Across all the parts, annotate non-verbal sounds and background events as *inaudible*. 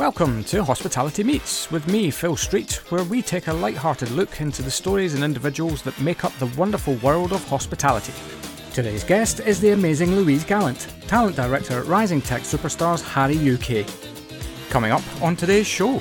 Welcome to Hospitality Meets with me, Phil Street, where we take a light-hearted look into the stories and individuals that make up the wonderful world of hospitality. Today's guest is the amazing Louise Gallant, talent director at Rising Tech Superstars Harri UK. Coming up on today's show,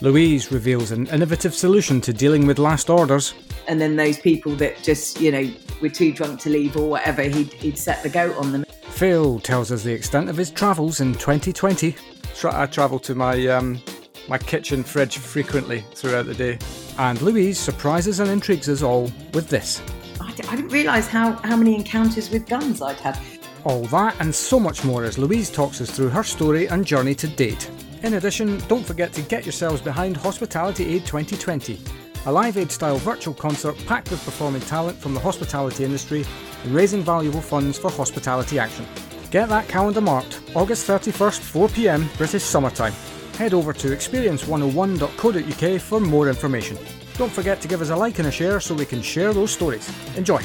Louise reveals an innovative solution to dealing with last orders. And then those people that just, you know, were too drunk to leave or whatever, he'd, he'd set the goat on them. Phil tells us the extent of his travels in 2020. I travel to my um, my kitchen fridge frequently throughout the day. And Louise surprises and intrigues us all with this. I d- I didn't realise how, how many encounters with guns I'd had. All that and so much more as Louise talks us through her story and journey to date. In addition, don't forget to get yourselves behind Hospitality Aid 2020, a Live Aid style virtual concert packed with performing talent from the hospitality industry and raising valuable funds for hospitality action. Get that calendar marked, August 31st, 4pm British summertime. Head over to experience101.co.uk for more information. Don't forget to give us a like and a share so we can share those stories. Enjoy!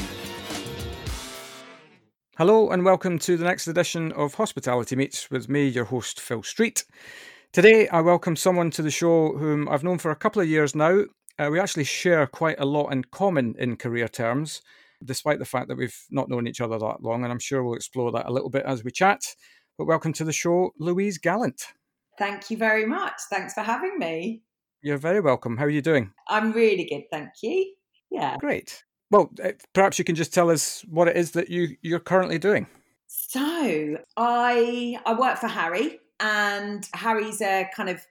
Hello and welcome to the next edition of Hospitality Meets with me, your host Phil Street. Today I welcome someone to the show whom I've known for a couple of years now. Uh, we actually share quite a lot in common in career terms, despite the fact that we've not known each other that long, and I'm sure we'll explore that a little bit as we chat. But welcome to the show, Louise Gallant. Thank you very much. Thanks for having me. You're very welcome. How are you doing? I'm really good, thank you. Yeah. Great. Well, uh, perhaps you can just tell us what it is that you you're currently doing. So I I work for Harri, and Harri's a kind of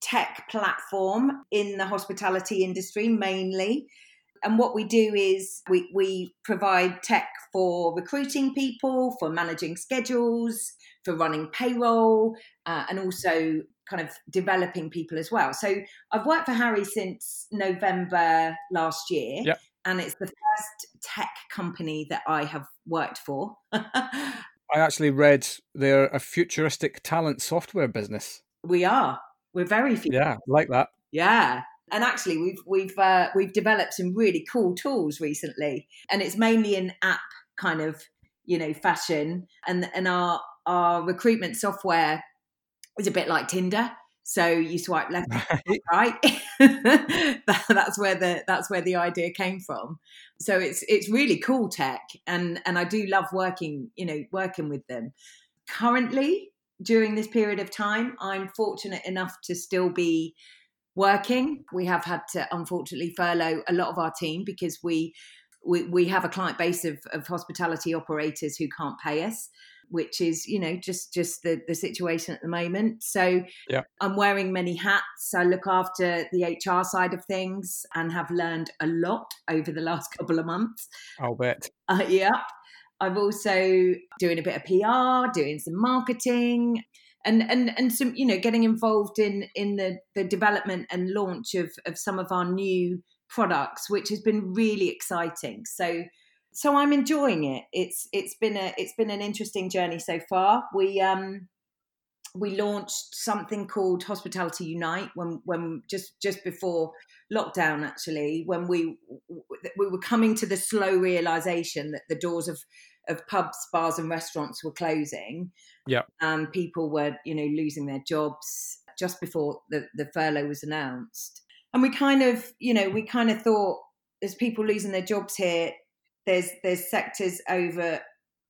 tech platform in the hospitality industry mainly. And what we do is we, we provide tech for recruiting people, for managing schedules, for running payroll, uh, and also kind of developing people as well. So I've worked for Harri since November last year. Yep. And it's the first tech company that I have worked for. *laughs* I actually read they're a futuristic talent software business. we are. We're very few. Yeah, like that. Yeah. And actually, we've we've uh, we've developed some really cool tools recently, and it's mainly in app kind of you know fashion, and and our our recruitment software is a bit like Tinder. So you swipe left, *laughs* Right. *laughs* right. *laughs* That's where the that's where the idea came from. So it's it's really cool tech, and and I do love working you know working with them. Currently, during this period of time, I'm fortunate enough to still be working. We have had to unfortunately furlough a lot of our team because we we, we have a client base of, of hospitality operators who can't pay us which is you know just just the the situation at the moment so Yeah. i'm wearing many hats i look after the hr side of things and have learned a lot over the last *laughs* couple of months I'll bet. uh, yeah. I'm also doing a bit of PR, doing some marketing, and and and some you know getting involved in in the the development and launch of of some of our new products, which has been really exciting. So so I'm enjoying it. It's it's been a it's been an interesting journey so far. We um we launched something called Hospitality Unite when when just just before lockdown actually when we we were coming to the slow realization that the doors of of pubs bars and restaurants were closing Yeah. and people were you know losing their jobs just before the the furlough was announced and we kind of you know we kind of thought there's people losing their jobs here there's there's sectors over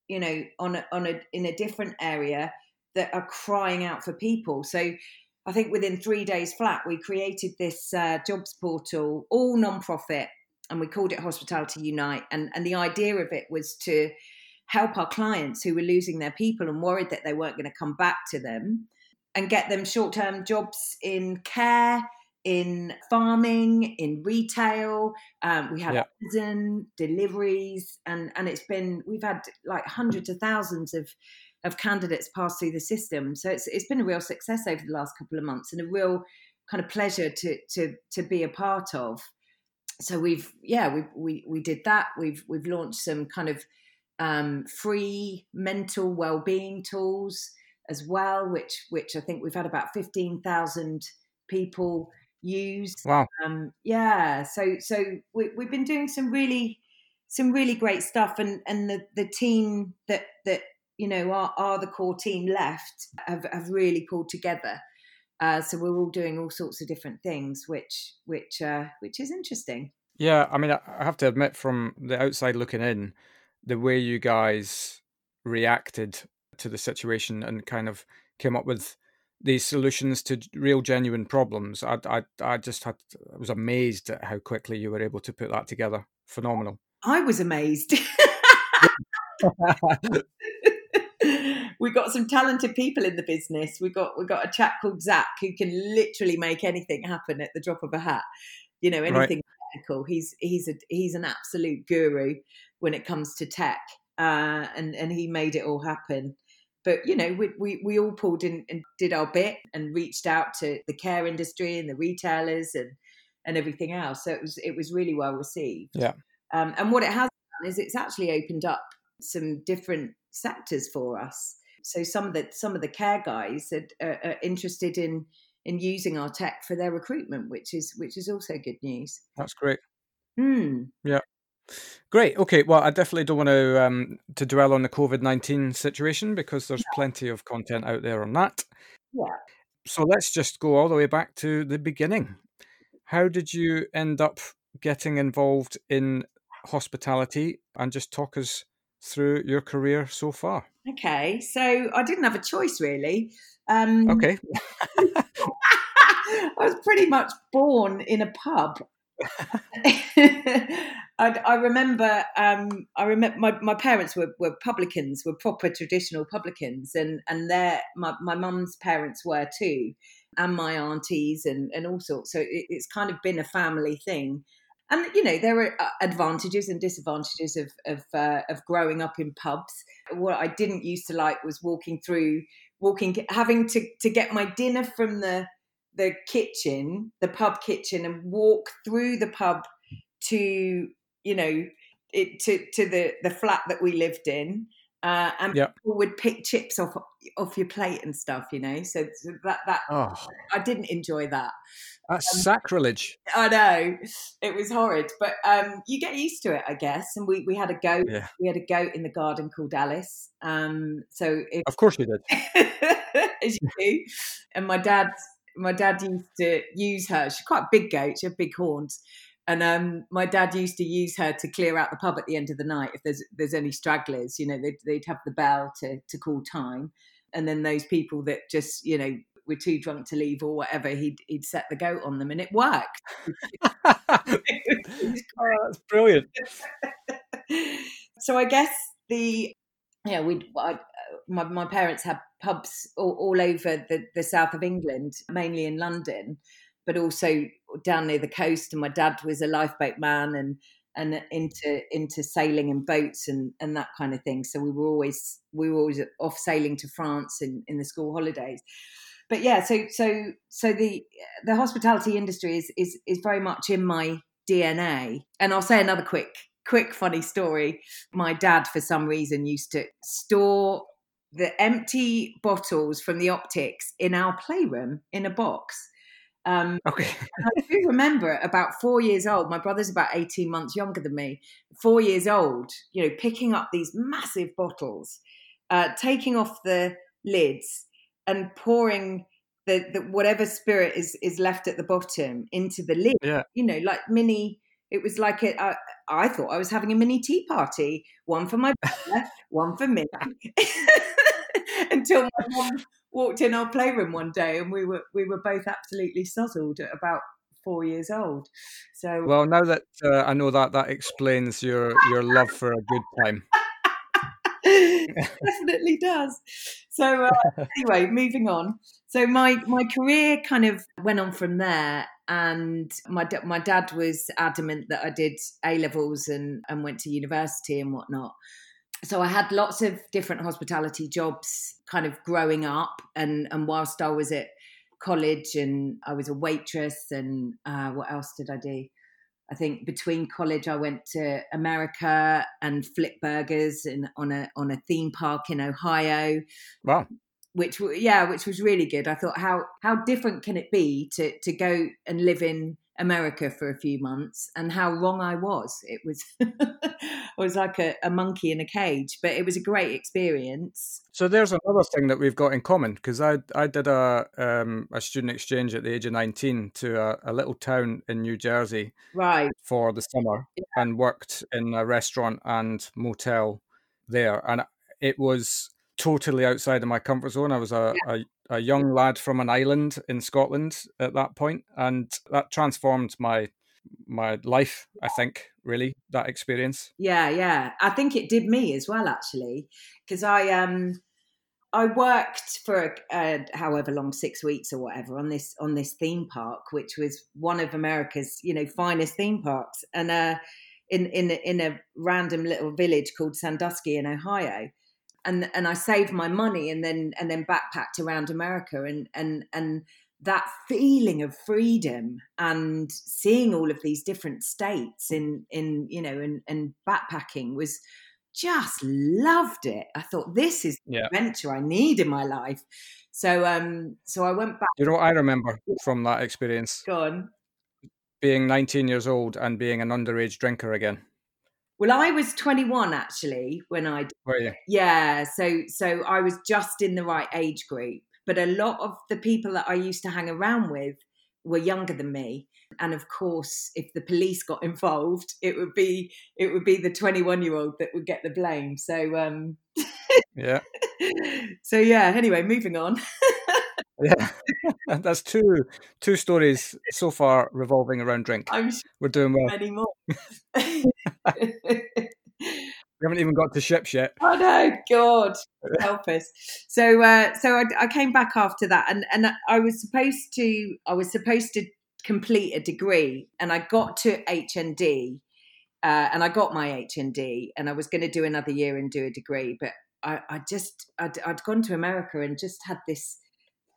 you know on a, on a in a different area that are crying out for people so I think within three days flat, we created this uh, jobs portal, all non-profit, and we called it Hospitality Unite. And, and the idea of it was to help our clients who were losing their people and worried that they weren't going to come back to them and get them short-term jobs in care, in farming, in retail. Um, we had Yeah. Amazon deliveries, and and it's been we've had like hundreds of thousands of of candidates pass through the system. So it's it's been a real success over the last couple of months and a real kind of pleasure to to to be a part of. So we've yeah we we we did that. We've we've launched some kind of um, free mental well-being tools as well, which which I think we've had about fifteen thousand people use. Wow. Um, yeah, so so we, we've been doing some really some really great stuff, and and the the team that that you know are are the core team left have have really pulled together. Uh, so we're all doing all sorts of different things, which which uh, which is interesting. Yeah, I mean, I have to admit, from the outside looking in, the way you guys reacted to the situation and kind of came up with these solutions to real genuine problems. I, I, I just had, I was amazed at how quickly you were able to put that together. Phenomenal. I was amazed. *laughs* we got some talented people in the business. We got we got a chap called Zach who can literally make anything happen at the drop of a hat. You know, anything right. technical. He's he's a he's an absolute guru when it comes to tech, uh, and and he made it all happen. But you know, we we, we all pulled in and did our bit and reached out to the care industry and the retailers and and everything else. So it was it was really well received. Yeah. Um, and what it has done is it's actually opened up some different sectors for us. So some of the some of the care guys are, are, are interested in in using our tech for their recruitment, which is which is also good news. That's great. Mm. Yeah. Great. Okay. Well, I definitely don't want to um, to dwell on the COVID nineteen situation because there's yeah. plenty of content out there on that. Yeah. So let's just go all the way back to the beginning. How did you end up getting involved in hospitality, and just talk us through your career so far? Okay, so I didn't have a choice really. Um, okay. *laughs* I was pretty much born in a pub. *laughs* *laughs* I, I, remember, um, I remember my, my parents were, were publicans, were proper traditional publicans, and and their my my mum's parents were too, and my aunties and and all sorts. So it, it's kind of been a family thing and you know there are uh, advantages and disadvantages of of, uh, of growing up in pubs. What I didn't used to like was walking through, walking, having to to get my dinner from the the kitchen, the pub kitchen, and walk through the pub to you know it to to the the flat that we lived in. Uh, and yep. people would pick chips off off your plate and stuff, you know. So, that that oh. I didn't enjoy that. That's um, sacrilege. I know it was horrid, but um, you get used to it, I guess. And we, we had a goat. Yeah. We had a goat in the garden called Alice. Um, so it, of course you did, *laughs* as you do. And my dad, my dad used to use her. She's quite a big goat. She had big horns. And um, my dad used to use her to clear out the pub at the end of the night if there's there's any stragglers. You know, they'd, they'd have the bell to to call time, and then those people that just you know were too drunk to leave or whatever, he'd he'd set the goat on them, and it worked. oh, *laughs* that's brilliant. *laughs* so I guess the yeah we my my parents had pubs all, all over the the south of England, mainly in London, but also down near the coast. And my dad was a lifeboat man, and and into into sailing and boats and and that kind of thing. So we were always we were always off sailing to France in in the school holidays but yeah, so so so the the hospitality industry is is is very much in my DNA. And I'll say another quick quick funny story. My dad, for some reason, used to store the empty bottles from the optics in our playroom in a box. Um, okay. *laughs* I do remember about four years old. My brother's about 18 months younger than me. Four years old, you know, picking up these massive bottles, uh, taking off the lids, and pouring the, the whatever spirit is is left at the bottom into the lid. Yeah. You know, like mini. It was like i thought I was having a mini tea party, one for my brother, *laughs* one for me. *laughs* Until my mom walked in our playroom one day, and we were we were both absolutely sozzled at about four years old. So well, now that uh, I know that, that explains your your love for a good time. *laughs* definitely does. So uh, anyway, moving on. So my my career kind of went on from there, and my my dad was adamant that I did A levels and and went to university and whatnot. So I had lots of different hospitality jobs, kind of growing up, and and whilst I was at college, and I was a waitress, and uh, what else did I do? I think between college, I went to America and flip burgers in, on a on a theme park in Ohio. Wow. Which yeah, which was really good. I thought how how different can it be to to go and live in America for a few months and how wrong I was. It was I *laughs* was like a, a, monkey in a cage, but it was a great experience. So there's another thing that we've got in common because I I did a um, a student exchange at the age of 19 to a, a little town in New Jersey, right, for the summer, yeah. and worked in a restaurant and motel there, and it was totally outside of my comfort zone. I was a, yeah. a a young lad from an island in Scotland at that point, and that transformed my my life. I think really that experience. Yeah, yeah, I think it did me as well actually, because I um I worked for uh, however long, six weeks or whatever, on this on this theme park, which was one of America's you know finest theme parks, and uh, in in in a random little village called Sandusky in Ohio and and I saved my money and then and then backpacked around America and and and that feeling of freedom and seeing all of these different states in in you know and and backpacking was just loved it. I thought this is the yeah. adventure I need in my life. So um so I went back. You know what I remember from that experience? Go on. Being 19 years old and being an underage drinker again. Well, I was 21 actually when I. Were you? Yeah, so so I was just in the right age group, but a lot of the people that I used to hang around with were younger than me, and of course, if the police got *laughs* involved, it would be it would be the 21 year old that would get the blame. So um, yeah. *laughs* so yeah. Anyway, moving on. *laughs* yeah, *laughs* *laughs* that's two two stories so far revolving around drink. I'm sure We're doing well. Many more. *laughs* we haven't even got to ships yet. Oh no, God, help us! So, uh, so I, I, came back after that, and and I was supposed to, I was supposed to complete a degree, and I got to HND, uh, and I got my HND, and I was going to do another year and do a degree, but I, I just, I'd, I'd gone to America and just had this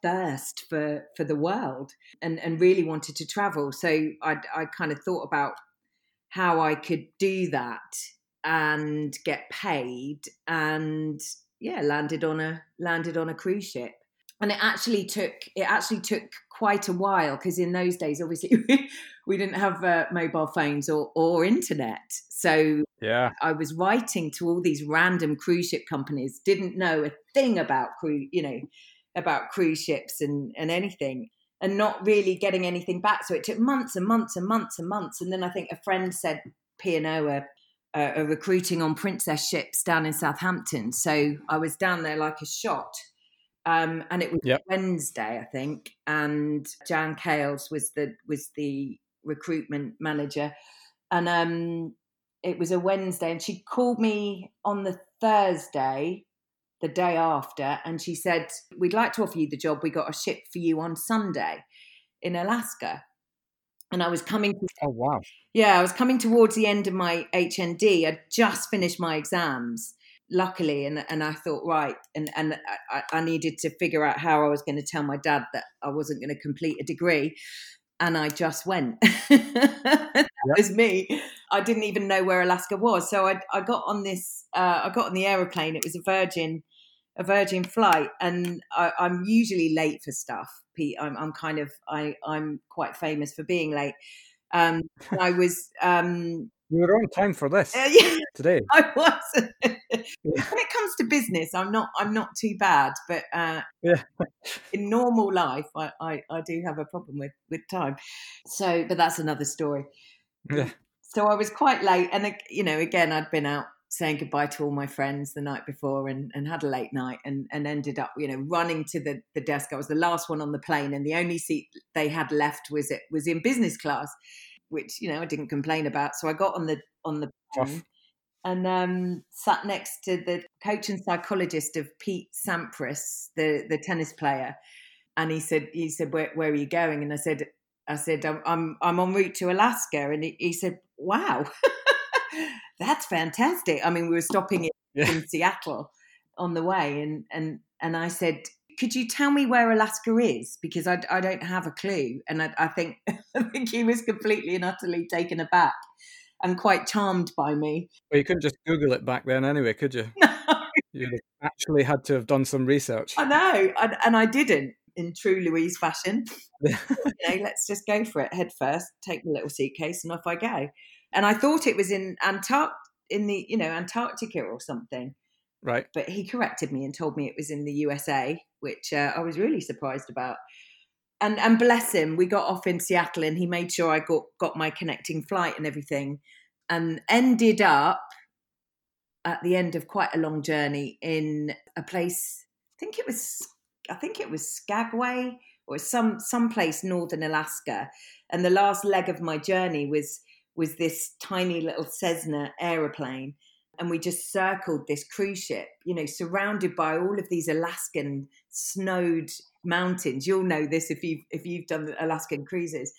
thirst for for the world and and really wanted to travel. So i i kind of thought about how i could do that and get paid and yeah landed on a landed on a cruise ship. And it actually took it actually took quite a while because in those days obviously *laughs* we didn't have uh, mobile phones or, or internet. So yeah. I was writing to all these random cruise ship companies didn't know a thing about cruise you know about cruise ships and, and anything and not really getting anything back. So it took months and months and months and months. And then I think a friend said P&O are, are recruiting on princess ships down in Southampton. So I was down there like a shot. Um, and it was yep. Wednesday, I think, and Jan Kales was the was the recruitment manager, and um, it was a Wednesday, and she called me on the Thursday the day after and she said, We'd like to offer you the job. We got a ship for you on Sunday in Alaska. And I was coming to, Oh wow. Yeah, I was coming towards the end of my HND. I'd just finished my exams, luckily, and and I thought, right, and and I, I needed to figure out how I was going to tell my dad that I wasn't going to complete a degree and I just went. that yep. was me. I didn't even know where Alaska was, so I, I got on this. Uh, I got on the aeroplane. It was a Virgin, a Virgin flight, and I, am usually late for stuff. Pete, I'm, I'm kind of I, I'm quite famous for being late. Um, I was um, you were on time for this uh, yeah, *laughs* today. I was. *laughs* when it comes to business, I'm not. I'm not too bad, but uh, yeah. in normal life, I, I, I do have a problem with with time. So, but that's another story. Yeah. So I was quite late, and you know, again, I'd been out saying goodbye to all my friends the night before and, and had a late night and, and ended up, you know, running to the, the desk. I was the last one on the plane and the only seat they had left was it was in business class which you know I didn't complain about. So I got on the on the plane and um, sat next to the coach and psychologist of Pete Sampras, the the tennis player, and he said he said where, where are you going? And I said I said I'm I'm, I'm en route to Alaska, and he, he said wow. *laughs* That's fantastic. I mean, we were stopping in, *laughs* yeah. in Seattle on the way, and and and I said, could you tell me where Alaska is? Because I, I don't have a clue. And I, I, think *laughs* I think he was completely and utterly taken aback and quite charmed by me. Well, you couldn't just Google it back then anyway, could you? *laughs* No. You actually had to have done some research. I know, and, and I didn't. in true Louise fashion. you know, let's just go for it head first. Take the little suitcase and off I go. And I thought it was in Antarctica, in the you know Antarctica or something. Right. But he corrected me and told me it was in the USA, which uh, I was really surprised about. And and bless him, we got off in Seattle and he made sure I got got my connecting flight and everything, and ended up at the end of quite a long journey in a place. I think it was I think it was Skagway or some some place northern Alaska, and the last leg of my journey was was this tiny little Cessna aeroplane and we just circled this cruise ship, you know, surrounded by all of these Alaskan snowed mountains. You'll know this if you've if you've done Alaskan cruises.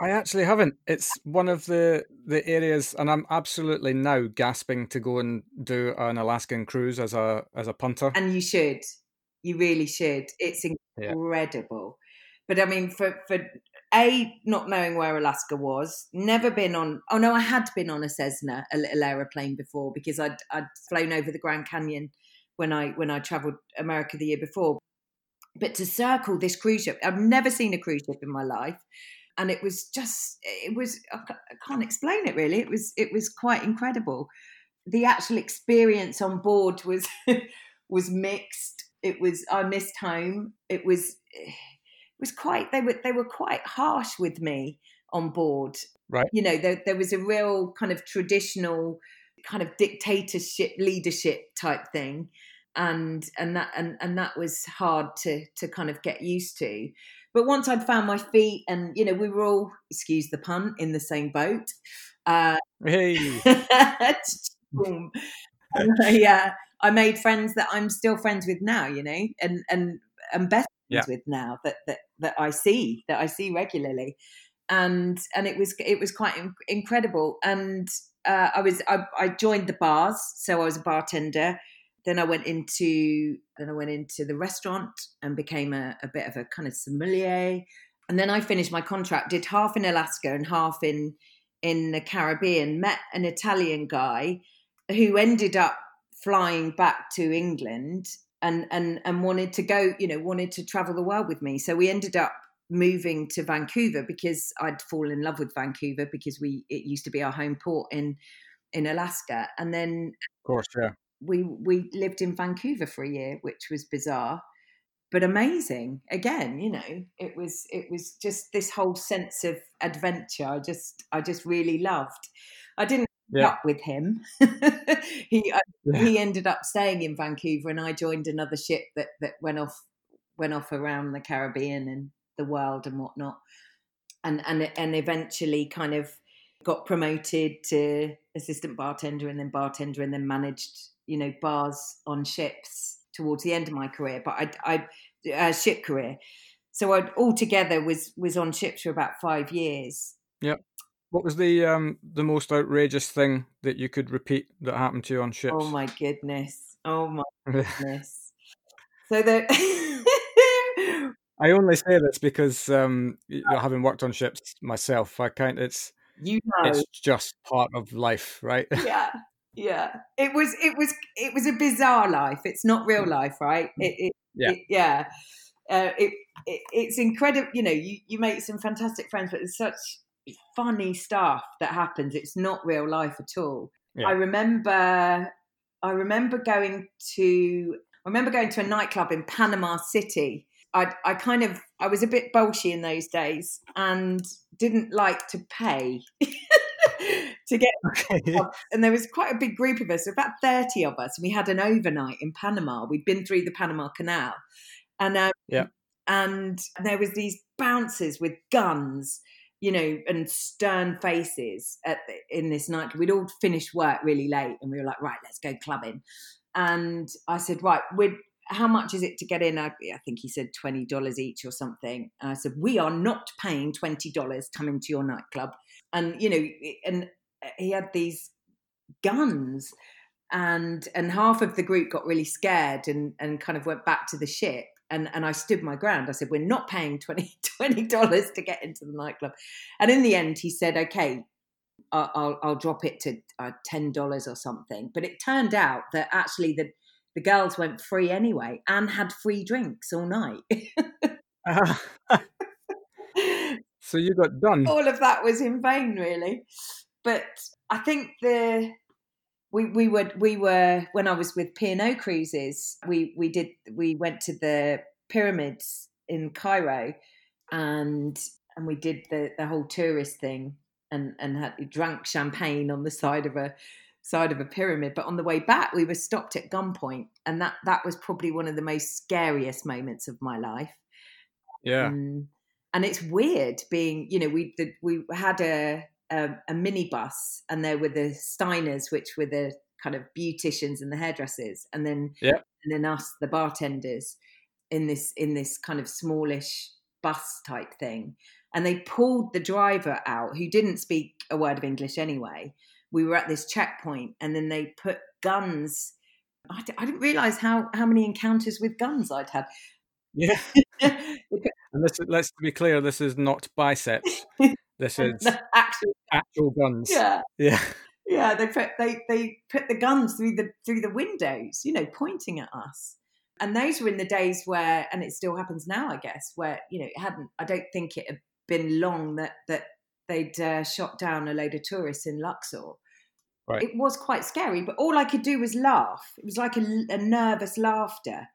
I actually haven't. It's one of the the areas, and I'm absolutely now gasping to go and do an Alaskan cruise as a as a punter. And you should, you really should. It's incredible. Yeah. But I mean, for for a not knowing where Alaska was, never been on. Oh no, I had been on a Cessna, a little aeroplane before because I'd I'd flown over the Grand Canyon when I when I travelled America the year before. But to circle this cruise ship, I've never seen a cruise ship in my life, and it was just it was I can't explain it really. It was it was quite incredible. The actual experience on board was *laughs* was mixed. It was I missed home. It was eh, was quite they were they were quite harsh with me on board. Right. You know, there there was a real kind of traditional kind of dictatorship leadership type thing and and that and, and that was hard to to kind of get used to but once i'd found my feet and you know we were all excuse the pun in the same boat uh hey *laughs* yeah i made friends that i'm still friends with now you know and and and best yeah. with now that that that I see that I see regularly, and and it was it was quite incredible. And uh, I was I, I joined the bars, so I was a bartender. Then I went into then I went into the restaurant and became a, a bit of a kind of sommelier. And then I finished my contract, did half in Alaska and half in in the Caribbean. Met an Italian guy who ended up flying back to England and and and wanted to go, you know, wanted to travel the world with me. So we ended up moving to Vancouver because I'd fallen in love with Vancouver because we it used to be our home port in in Alaska, and then of course, yeah, we we lived in Vancouver for a year, which was bizarre but amazing. Again you know it was it was just this whole sense of adventure i just i just really loved. I didn't yeah. up with him. *laughs* he uh, yeah. he ended up staying in Vancouver, and I joined another ship that that went off went off around the Caribbean and the world and whatnot, and and and eventually kind of got promoted to assistant bartender and then bartender and then managed you know bars on ships towards the end of my career. But I I uh, ship career. So I altogether was was on ships for about five years. Yeah. What was the um the most outrageous thing that you could repeat that happened to you on ships? Oh my goodness! Oh my *laughs* goodness! so that I only say this because um you *laughs* know, having worked on ships myself, I kind it's you know it's just part of life, right? *laughs* Yeah, yeah. It was it was it was a bizarre life. It's not real mm. life, right? It, it yeah, it, yeah. Uh, it, it, it's incredible. You know, you you make some fantastic friends, but it's such funny stuff that happens. It's not real life at all. Yeah. I remember I remember going to I remember going to a nightclub in Panama City. I I kind of I was a bit bolshy in those days and didn't like to pay *laughs* to get okay. and there was quite a big group of us, about 30 of us, and we had an overnight in Panama. We'd been through the Panama Canal. And um, yeah. and there was these bouncers with guns you know, and stern faces at the, in this night. We'd all finished work really late, and we were like, right, let's go clubbing. And I said, right, we're how much is it to get in? I, I think he said twenty dollars each or something. And I said, we are not paying twenty dollars coming to your nightclub. And you know, and uh, he had these guns, and and half of the group got really scared and and kind of went back to the ship and and I stood my ground. I said, "We're not paying *laughs* 20 dollars to get into the nightclub." And in the end, he said, "Okay, I'll I'll, I'll drop it to uh, ten dollars or something." But it turned out that actually the the girls went free anyway and had free drinks all night. Uh-huh. *laughs* so you got done. All of that was in vain, really. But I think the we we were we were when I was with P&O Cruises, we we did we went to the pyramids in Cairo and and we did the the whole tourist thing and and had drank champagne on the side of a side of a pyramid. But on the way back we were stopped at gunpoint and that that was probably one of the most scariest moments of my life. Yeah. Um, and it's weird being you know we the, we had a, a a minibus and there were the steiners which were the kind of beauticians and the hairdressers and then yeah and then us the bartenders in this in this kind of smallish bus type thing and they pulled the driver out who didn't speak a word of english anyway we were at this checkpoint and then they put guns I d- I didn't realize how how many encounters with guns I'd had. Yeah. *laughs* and this, let's be clear, this is not biceps. *laughs* This is *laughs* actual actual guns. Yeah. Yeah. Yeah, they put they they put the guns through the through the windows, you know, pointing at us. And those were in the days where, and it still happens now, I guess, where you know it hadn't. I don't think it had been long that that they'd uh, shot down a load of tourists in Luxor. Right. It was quite scary, but all I could do was laugh. It was like a, a nervous laughter,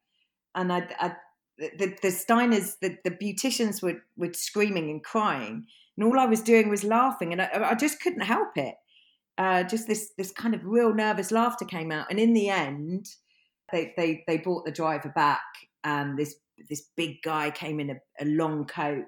and I, I the, the Steiners, the, the beauticians were, were screaming and crying, and all I was doing was laughing, and I, I just couldn't help it. Uh, just this this kind of real nervous laughter came out, and in the end, they they they brought the driver back, and this this big guy came in a, a long coat,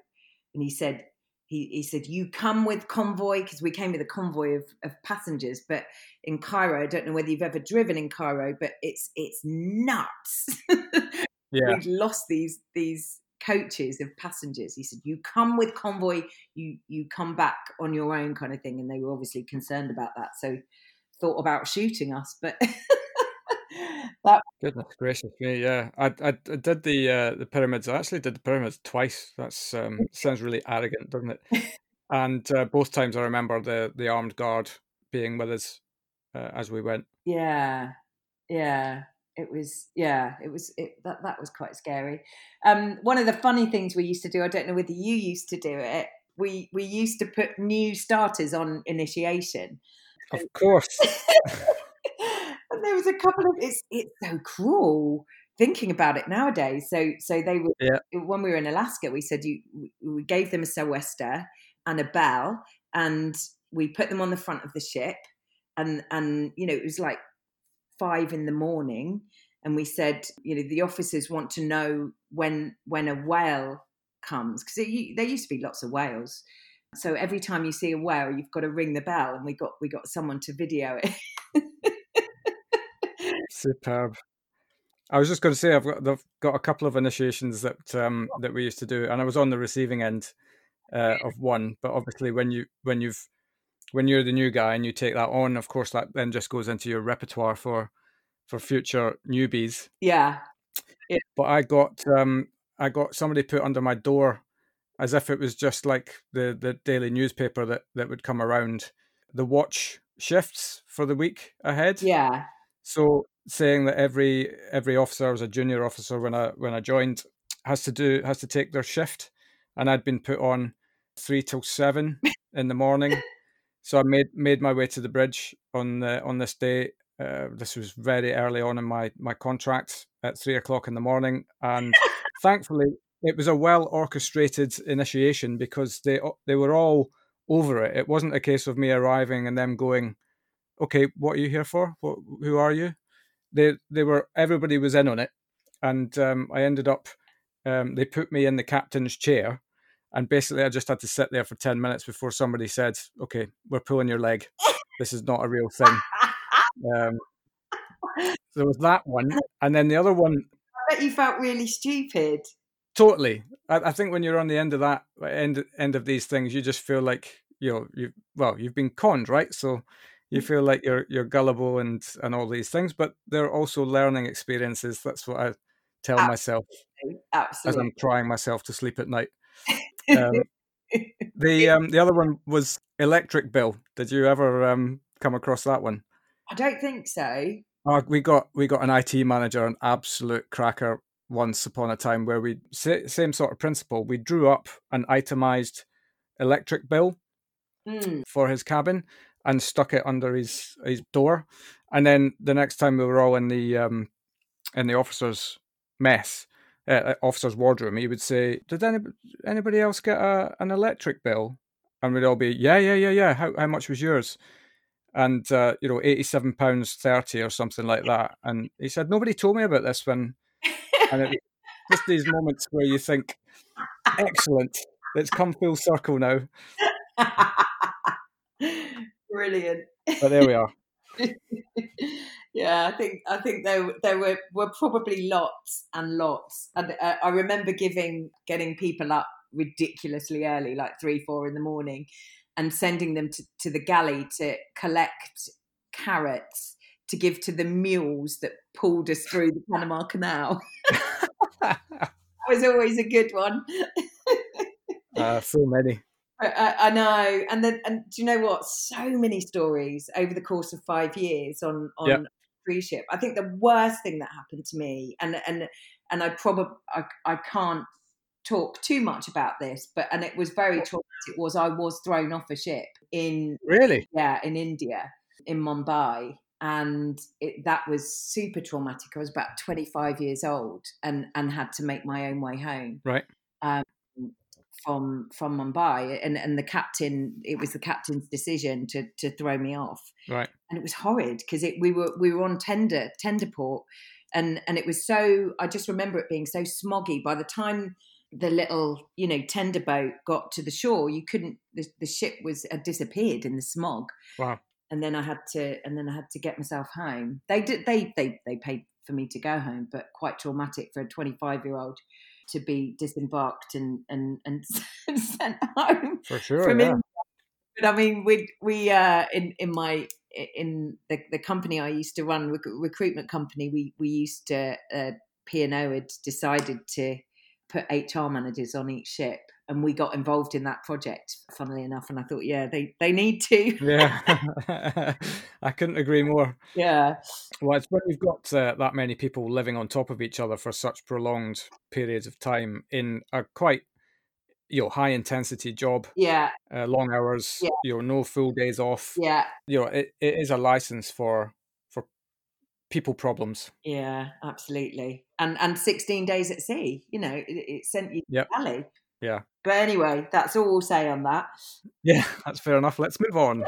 and he said, he, he said, You come with convoy, because we came with a convoy of, of passengers. But in Cairo, I don't know whether you've ever driven in Cairo, but it's it's nuts. *laughs* yeah. We've lost these these coaches of passengers. He said, You come with convoy, you you come back on your own kind of thing. And they were obviously concerned about that. So thought about shooting us, but *laughs* that goodness gracious me, yeah. I I, I did the uh, the pyramids. I actually did the pyramids twice. That's um, *laughs* sounds really arrogant, doesn't it? And uh, both times I remember the the armed guard being with us uh, as we went. Yeah, yeah. It was yeah. It was it, that that was quite scary. Um, one of the funny things we used to do. I don't know whether you used to do it. We we used to put new starters on initiation. Of course. *laughs* and there was a couple of it's it's so cruel thinking about it nowadays. So so they were yeah. when we were in Alaska, we said you we gave them a sou'wester and a bell, and we put them on the front of the ship, and and you know it was like five in the morning, and we said you know the officers want to know when when a whale comes because there used to be lots of whales. So every time you see a whale, you've got to ring the bell, and we got we got someone to video it. *laughs* Superb. I was just going to say I've got I've got a couple of initiations that um, that we used to do, and I was on the receiving end uh, of one. But obviously, when you when you've when you're the new guy and you take that on, of course, that then just goes into your repertoire for for future newbies. Yeah. yeah. But I got um, I got somebody put under my door as if it was just like the the daily newspaper that that would come around the watch shifts for the week ahead. Yeah. So saying that every every officer as a junior officer when I when I joined has to do has to take their shift, and I'd been put on three till seven in the morning. So I made made my way to the bridge on the on this day. Uh, this was very early on in my my contract at three o'clock in the morning, and *laughs* thankfully it was a well orchestrated initiation because they they were all over it. It wasn't a case of me arriving and them going, okay, what are you here for? What, who are you? They they were everybody was in on it, and um, I ended up. Um, they put me in the captain's chair, and basically I just had to sit there for ten minutes before somebody said, "Okay, we're pulling your leg. This is not a real thing." Um, there was that one, and then the other one. I bet you felt really stupid. Totally. I, I think when you're on the end of that end end of these things, you just feel like you know you well you've been conned, right? So you feel like you're you're gullible and and all these things, but they're also learning experiences. That's what I tell Absolutely. myself Absolutely. as I'm crying myself to sleep at night. Um, *laughs* the um, the other one was electric bill. Did you ever um, come across that one? I don't think so. Oh, we got we got an IT manager, an absolute cracker. once upon a time where we same sort of principle. We drew up an itemized electric bill Mm. for his cabin and stuck it under his his door. And then the next time we were all in the um, in the officers' mess, uh, officers' wardroom, he would say, "Did any, anybody else get a, an electric bill?" And we'd all be, "Yeah, yeah, yeah, yeah. How how much was yours?" And uh, you know, eighty seven pounds thirty or something like that. And he said, "Nobody told me about this one." and it, *laughs* just these moments where you think, "Excellent, it's come full circle now." *laughs* Brilliant. But there we are. *laughs* yeah, I think I think there there were were probably lots and lots, and uh, I remember giving getting people up ridiculously early, like three four in the morning, and sending them to, to the galley to collect carrots to give to the mules that pulled us through the Panama Canal. *laughs* that was always a good one. uh, so many. I, I, know, and then and do you know what? So many stories over the course of five years on on Yep. Cruise ship. I think the worst thing that happened to me, and and and I probably I, I can't talk too much about this, but and it was very traumatic. Was I was thrown off a ship in Really? yeah in India in Mumbai, and it, that was super traumatic. I was about twenty five years old, and and had to make my own way home Right. Um, from from Mumbai, and and the captain, it was the captain's decision to to throw me off, Right. and it was horrid because it we were we were on tender tender port, and and it was so I just remember it being so smoggy. By the time the little you know tender boat got to the shore, you couldn't the, the ship was had disappeared in the smog, Wow. and then I had to and then I had to get myself home. They did they they they paid for me to go home, but quite traumatic for a 25 year old to be disembarked and and and *laughs* sent home For sure. from yeah. India. But I mean, we we uh, in in my in the, the company I used to run, rec- recruitment company, we we used to uh, P and O had decided to put HR managers on each ship, and we got involved in that project. Funnily enough, and I thought, yeah, they they need to, Yeah. *laughs* I couldn't agree more. yeah, Well, it's when you've got uh, that many people living on top of each other for such prolonged periods of time in a quite you know high intensity job, yeah, uh, long hours, Yeah. you know, no full days off. yeah, You know, it, it is a license for for people problems. yeah, absolutely. And and sixteen days at sea, you know, it, it sent you Yep. to Bali. Yeah. But anyway, that's all we'll say on that. Yeah, *laughs* that's fair enough. Let's move on.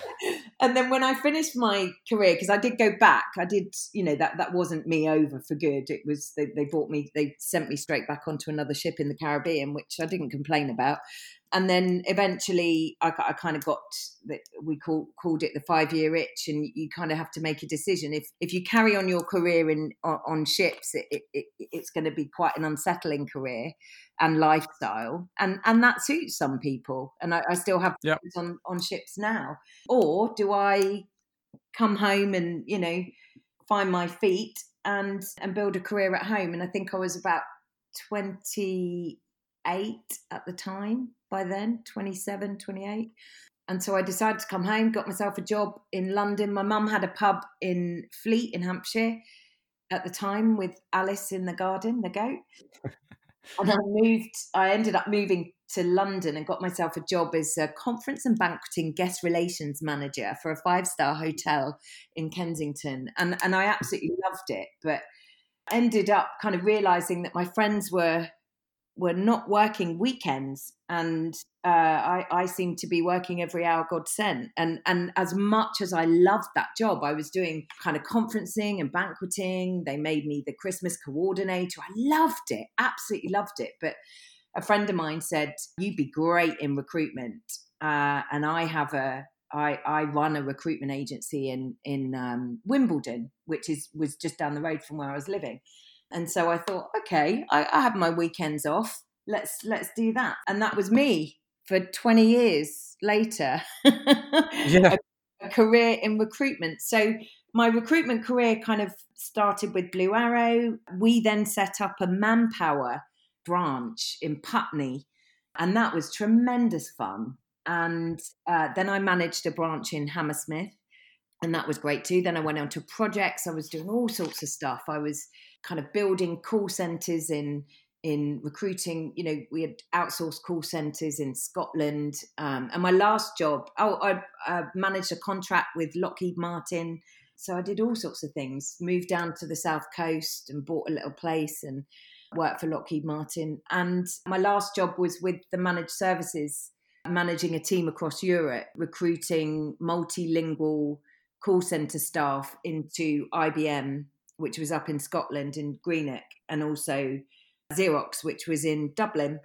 *laughs* and then when I finished my career, because I did go back, I did, you know, that that wasn't me over for good. It was they, they brought me, they sent me straight back onto another ship in the Caribbean, which I didn't complain about. And then eventually, I, I kind of got that we call, called it the five year itch, and you kind of have to make a decision. If if you carry on your career in on, on ships, it, it, it, it's going to be quite an unsettling career and lifestyle, and and that suits some people. And I, I still have Yep. on on ships now. Or do I come home and you know find my feet and and build a career at home? And I think I was about twenty eight at the time. By then, 27, 28. And so I decided to come home, got myself a job in London. My mum had a pub in Fleet in Hampshire at the time with Alice in the garden, the goat. And I moved, I ended up moving to London and got myself a job as a conference and banqueting guest relations manager for a five star hotel in Kensington. And, and I absolutely loved it, but ended up kind of realizing that my friends were were not working weekends and uh, I, I seemed to be working every hour God sent. And and as much as I loved that job, I was doing kind of conferencing and banqueting. They made me the Christmas coordinator. I loved it, absolutely loved it. But a friend of mine said, "You'd be great in recruitment." Uh, and I have a I, I run a recruitment agency in in um, Wimbledon, which is was just down the road from where I was living. And so I thought, okay, I, I have my weekends off. Let's let's do that. And that was me for 20 years later. *laughs* Yeah. a, a career in recruitment. So my recruitment career kind of started with Blue Arrow. We then set up a manpower branch in Putney, and that was tremendous fun. And uh, then I managed a branch in Hammersmith, and that was great too. Then I went on to projects. I was doing all sorts of stuff. I was kind of building call centres in in recruiting. You know, we had outsourced call centres in Scotland. Um, and my last job, oh, I, I managed a contract with Lockheed Martin. So I did all sorts of things. Moved down to the south coast and bought a little place and worked for Lockheed Martin. And my last job was with the managed services, managing a team across Europe, recruiting multilingual call centre staff into IBM, which was up in Scotland in Greenock, and also Xerox, which was in Dublin.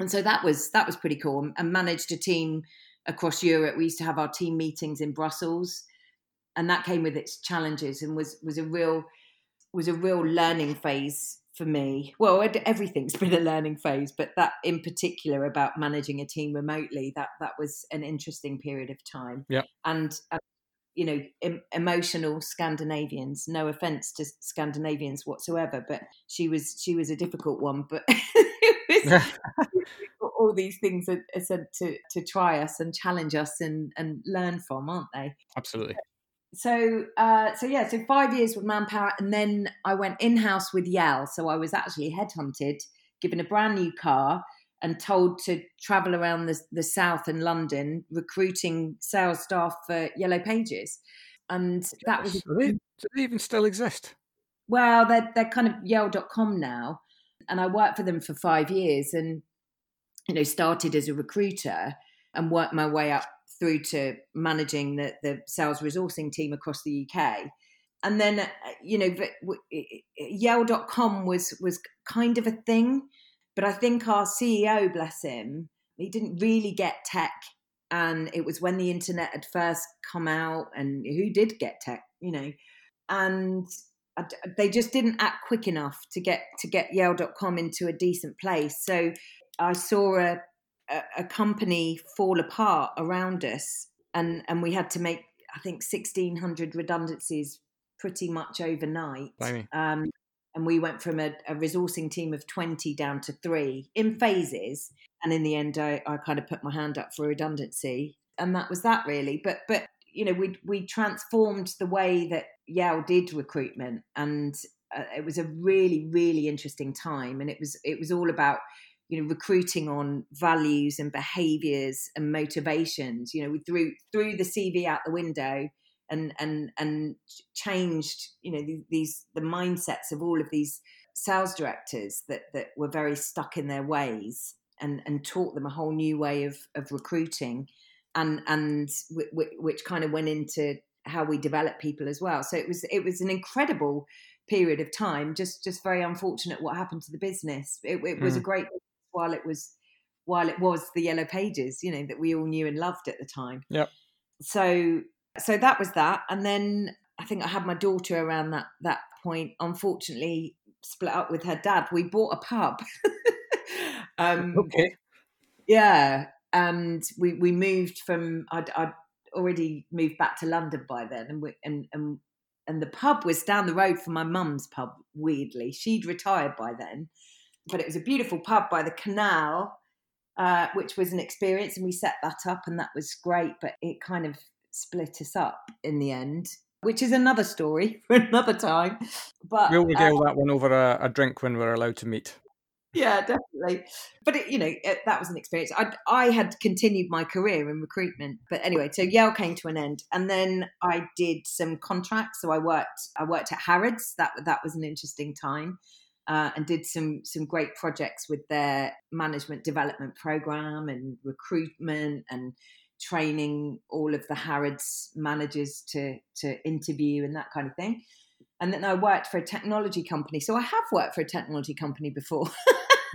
And so that was that was pretty cool. And managed a team across Europe. We used to have our team meetings in Brussels, and that came with its challenges and was was a real was a real learning phase for me. Well, everything's *laughs* been a learning phase, but that in particular about managing a team remotely that that was an interesting period of time. Yeah, and. Uh, you know, em- emotional Scandinavians. No offense to Scandinavians whatsoever, but she was she was a difficult one. But *laughs* was, *laughs* all these things are, are said to to try us and challenge us and and learn from, aren't they? Absolutely. So uh, so yeah, so five years with Manpower, and then I went in house with Yell. So I was actually headhunted, given a brand new car and told to travel around the, the south and London recruiting sales staff for Yellow Pages. And that was. Do they, do they even still exist? Well, they're, they're kind of Yell.com now. And I worked for them for five years and, you know, started as a recruiter and worked my way up through to managing the, the sales resourcing team across the UK. And then, uh, you know, Yell.com was was kind of a thing but I think our CEO, bless him, he didn't really get tech. And it was when the internet had first come out, and who did get tech, you know? And they just didn't act quick enough to get to get Yell.com into a decent place. So I saw a, a, a company fall apart around us, and and we had to make I think sixteen hundred redundancies pretty much overnight. Um, and we went from a, a, resourcing team of 20 down to three in phases. And in the end I, I, kind of put my hand up for redundancy. And that was that really. But but you know we we transformed the way that Yell did recruitment. And uh, it was a really really interesting time. And it was it was all about you know recruiting on values and behaviors and motivations you know we threw threw the cv out the window and and and changed you know these the mindsets of all of these sales directors that that were very stuck in their ways and and taught them a whole new way of of recruiting and and w- w- which kind of went into how we develop people as well. So it was it was an incredible period of time just just very unfortunate what happened to the business. It, it was mm. a great while it was while it was the yellow pages you know that we all knew and loved at the time. Yeah so so that was that and then i think i had my daughter around that that point unfortunately split up with her dad. We bought a pub. *laughs* Um okay. yeah and we we moved from i'd, I'd already moved back to london by then and we, and and and the pub was down the road from my mum's pub weirdly. She'd retired by then but it was a beautiful pub by the canal uh, which was an experience and we set that up and that was great but it kind of split us up in the end, which is another story *laughs* for another time. But we'll regale um, that one over a, a, drink when we're allowed to meet. Yeah, definitely. But it, you know, it, that was an experience. I I had continued my career in recruitment, but anyway, so Yell came to an end, and then I did some contracts. So I worked I worked at Harrods. That that was an interesting time. Uh, and did some some great projects with their management development program and recruitment and training all of the Harrods managers to to interview and that kind of thing. And then I worked for a technology company. So I have worked for a technology company before. *laughs*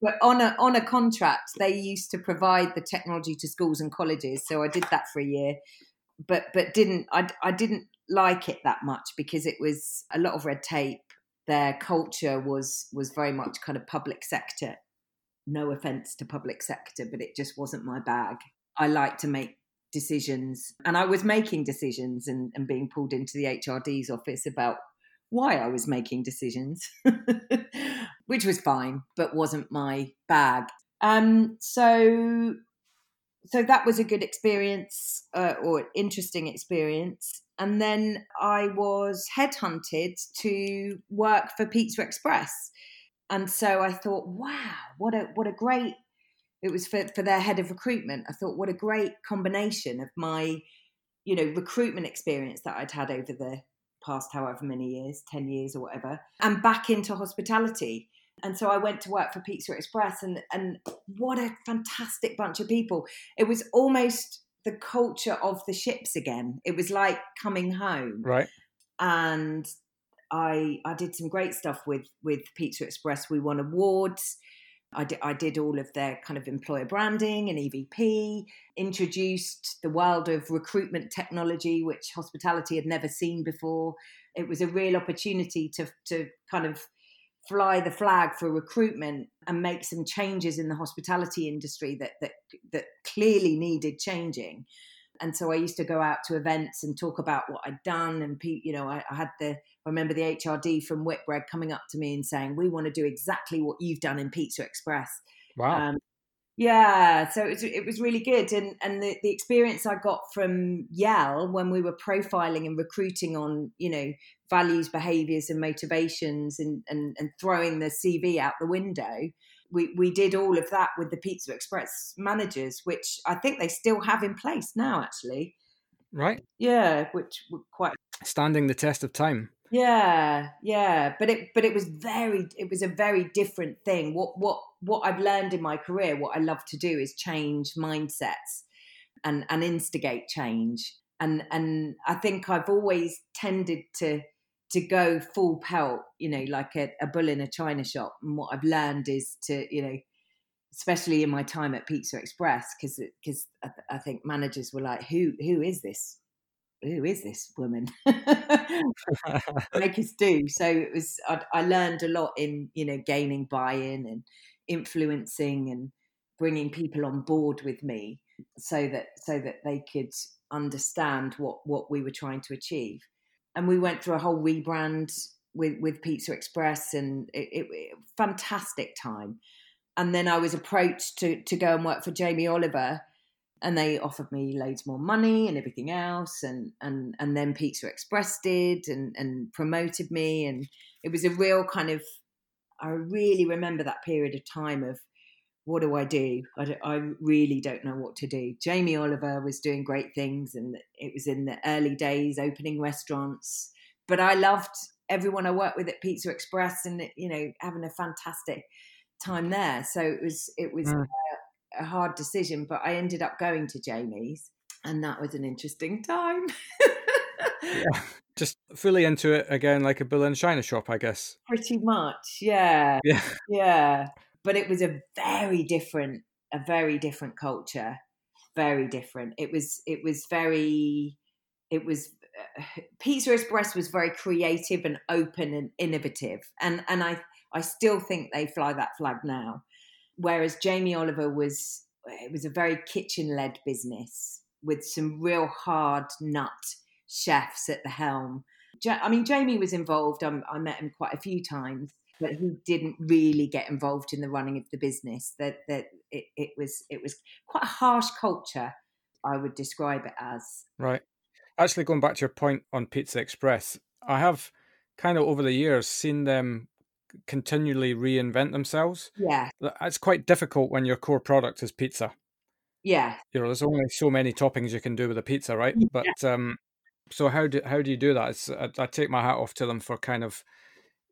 but on a on a contract, they used to provide the technology to schools and colleges. So I did that for a year, but but didn't I, I didn't like it that much because it was a lot of red tape. Their culture was was very much kind of public sector no offense to public sector, but it just wasn't my bag. I like to make decisions, and I was making decisions and, and being pulled into the HRD's office about why I was making decisions, *laughs* which was fine, but wasn't my bag. Um, so, so that was a good experience uh, or interesting experience. And then I was headhunted to work for Pizza Express. And so I thought, wow, what a what a great it was for, for their head of recruitment. I thought, what a great combination of my, you know, recruitment experience that I'd had over the past however many years, 10 years or whatever, and back into hospitality. And so I went to work for Pizza Express and and what a fantastic bunch of people. It was almost the culture of the ships again. It was like coming home. Right. And I I did some great stuff with with Pizza Express. We won awards. I did, I did all of their kind of employer branding and EVP, introduced the world of recruitment technology, which hospitality had never seen before. It was a real opportunity to, to kind of fly the flag for recruitment and make some changes in the hospitality industry that, that, that clearly needed changing and so I used to go out to events and talk about what I'd done. And you know, I, I, had the I remember the HRD from Whitbread coming up to me and saying, "We want to do exactly what you've done in Pizza Express." Wow. Um, yeah, so it was, it was really good, and and the, the experience I got from Yell when we were profiling and recruiting on you know values, behaviours, and motivations, and and, and throwing the CV out the window we, we did all of that with the Pizza Express managers, which I think they still have in place now, actually. Right. Yeah, which were quite standing the test of time. Yeah, yeah, but it but it was very it was a very different thing. What what what I've learned in my career, what I love to do is change mindsets and and instigate change. And and I think I've always tended to to go full pelt, you know, like a, a, bull in a china shop. And what I've learned is to, you know, especially in my time at Pizza Express, because because I, I, think managers were like, who who is this? Who is this woman? *laughs* Make us do. So it was. I, I learned a lot in you know gaining buy-in and influencing and bringing people on board with me, so that so that they could understand what what we were trying to achieve and we went through a whole rebrand with with Pizza Express, and it, it, it, fantastic time. And then I was approached to to go and work for Jamie Oliver, and they offered me loads more money and everything else, and and and then Pizza Express did and and promoted me, and it was a real kind of. I really remember that period of time of what do I do? I, I, really don't know what to do. Jamie Oliver was doing great things, and it was in the early days, opening restaurants. But I loved everyone I worked with at Pizza Express, and you know, having a fantastic time there. So it was it was mm. a, a hard decision, but I ended up going to Jamie's, and that was an interesting time. yeah, *laughs* just fully into it again, like a bull in a china shop, I guess. Pretty much, yeah, yeah, yeah but it was a very different a very different culture. Very different. It was it was very it was uh, pizza express was very creative and open and innovative. And and i i still think they fly that flag now. Whereas jamie oliver was it was a very kitchen led business with some real hard nut chefs at the helm. I mean jamie was involved. I met him quite a few times but he didn't really get involved in the running of the business. That that it, it was it was quite a harsh culture. I would describe it as right. Actually, going back to your point on Pizza Express, I have kind of over the years seen them continually reinvent themselves. Yeah, it's quite difficult when your core product is pizza. Yeah, you know, there's only so many toppings you can do with a pizza, right? Yeah. But um, so how do how do you do that? It's, I, I take my hat off to them for kind of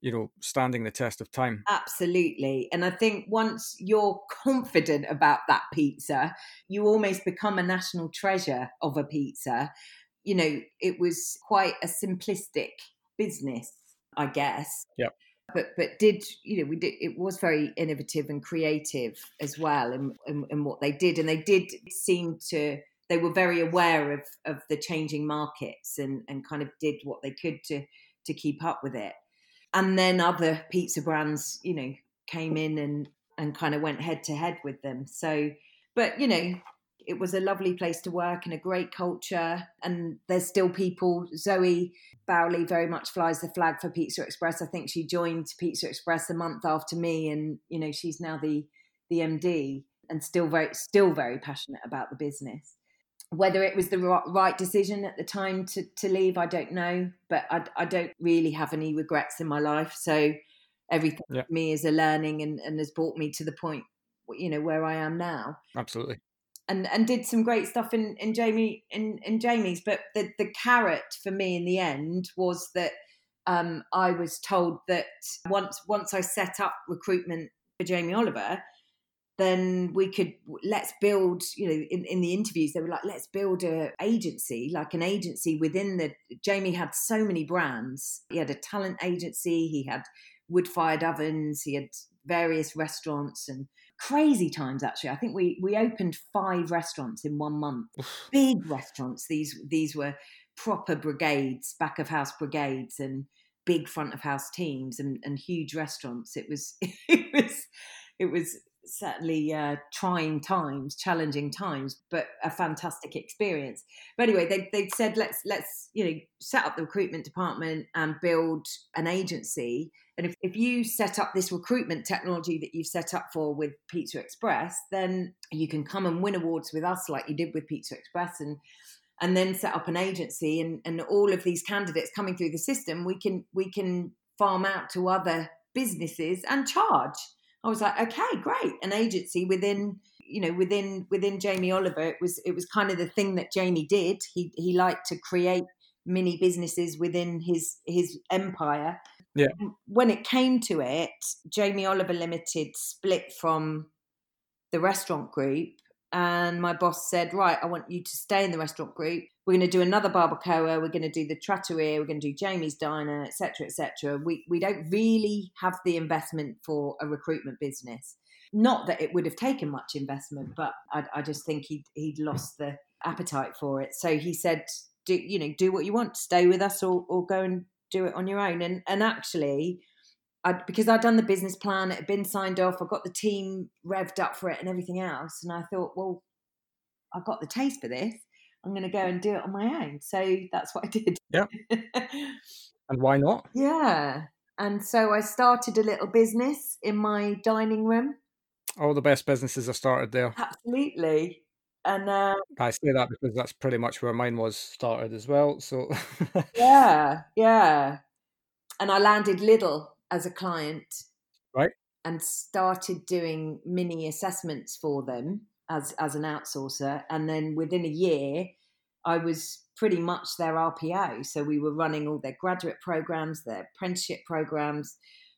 you know standing the test of time. Absolutely and i think once you're confident about that pizza you almost become a national treasure of a pizza. You know it was quite a simplistic business i guess. Yeah but but did you know we did it was very innovative and creative as well in, in, in what they did and they did seem to they were very aware of of the changing markets and and kind of did what they could to to keep up with it and then other pizza brands, you know, came in and and kind of went head to head with them. So, but you know, it was a lovely place to work and a great culture. And there's still people. Zoe Bowley very much flies the flag for Pizza Express. I think she joined Pizza Express a month after me, and you know, she's now the the MD and still very still very passionate about the business. Whether it was the right decision at the time to, to leave, I don't know, but I, I don't really have any regrets in my life. So everything yeah. for me is a learning and, and has brought me to the point, you know, where I am now. Absolutely. And, and did some great stuff in, in Jamie in, in Jamie's, but the, the carrot for me in the end was that um, I was told that once once I set up recruitment for Jamie Oliver, then we could let's build you know in, in the interviews they were like let's build a agency like an agency within the jamie had so many brands. He had a talent agency he had wood fired ovens he had various restaurants and crazy times actually. I think we we opened five restaurants in one month. Big restaurants. These these were proper brigades back of house brigades and big front of house teams and, and huge restaurants. It was *laughs* it was it was certainly uh, trying times, challenging times, but a fantastic experience. But anyway, they they said let's let's you know set up the recruitment department and build an agency. And if, if you set up this recruitment technology that you've set up for with Pizza Express, then you can come and win awards with us like you did with Pizza Express and and then set up an agency and, and all of these candidates coming through the system, we can we can farm out to other businesses and charge. I was like, okay, great. An agency within, you know, within within Jamie Oliver. It was it was kind of the thing that Jamie did. He he liked to create mini businesses within his his empire. Yeah. When it came to it, Jamie Oliver Limited split from the restaurant group and my boss said, "Right, I want you to stay in the restaurant group. We're going to do another Barbecoa. We're going to do the trattoria. We're going to do Jamie's Diner, etc., etc. We we don't really have the investment for a recruitment business. Not that it would have taken much investment, but I, I just think he he'd lost the appetite for it. So he said, "Do you know? Do what you want. Stay with us, or or go and do it on your own." And and actually, I'd, because I'd done the business plan, it had been signed off, I got the team revved up for it and everything else. And I thought, well, I've got the taste for this. I'm going to go and do it on my own. So that's what I *laughs* did. Yeah. and why not? Yeah. And so I started a little business in my dining room. All the best businesses are started there. Absolutely. And uh, I say that because that's pretty much where mine was started as well. So *laughs* yeah, yeah. And I landed Lidl as a client. Right. And started doing mini assessments for them as, as an outsourcer. And then within a year, I was pretty much their RPO. So we were running all their graduate programs, their apprenticeship programs.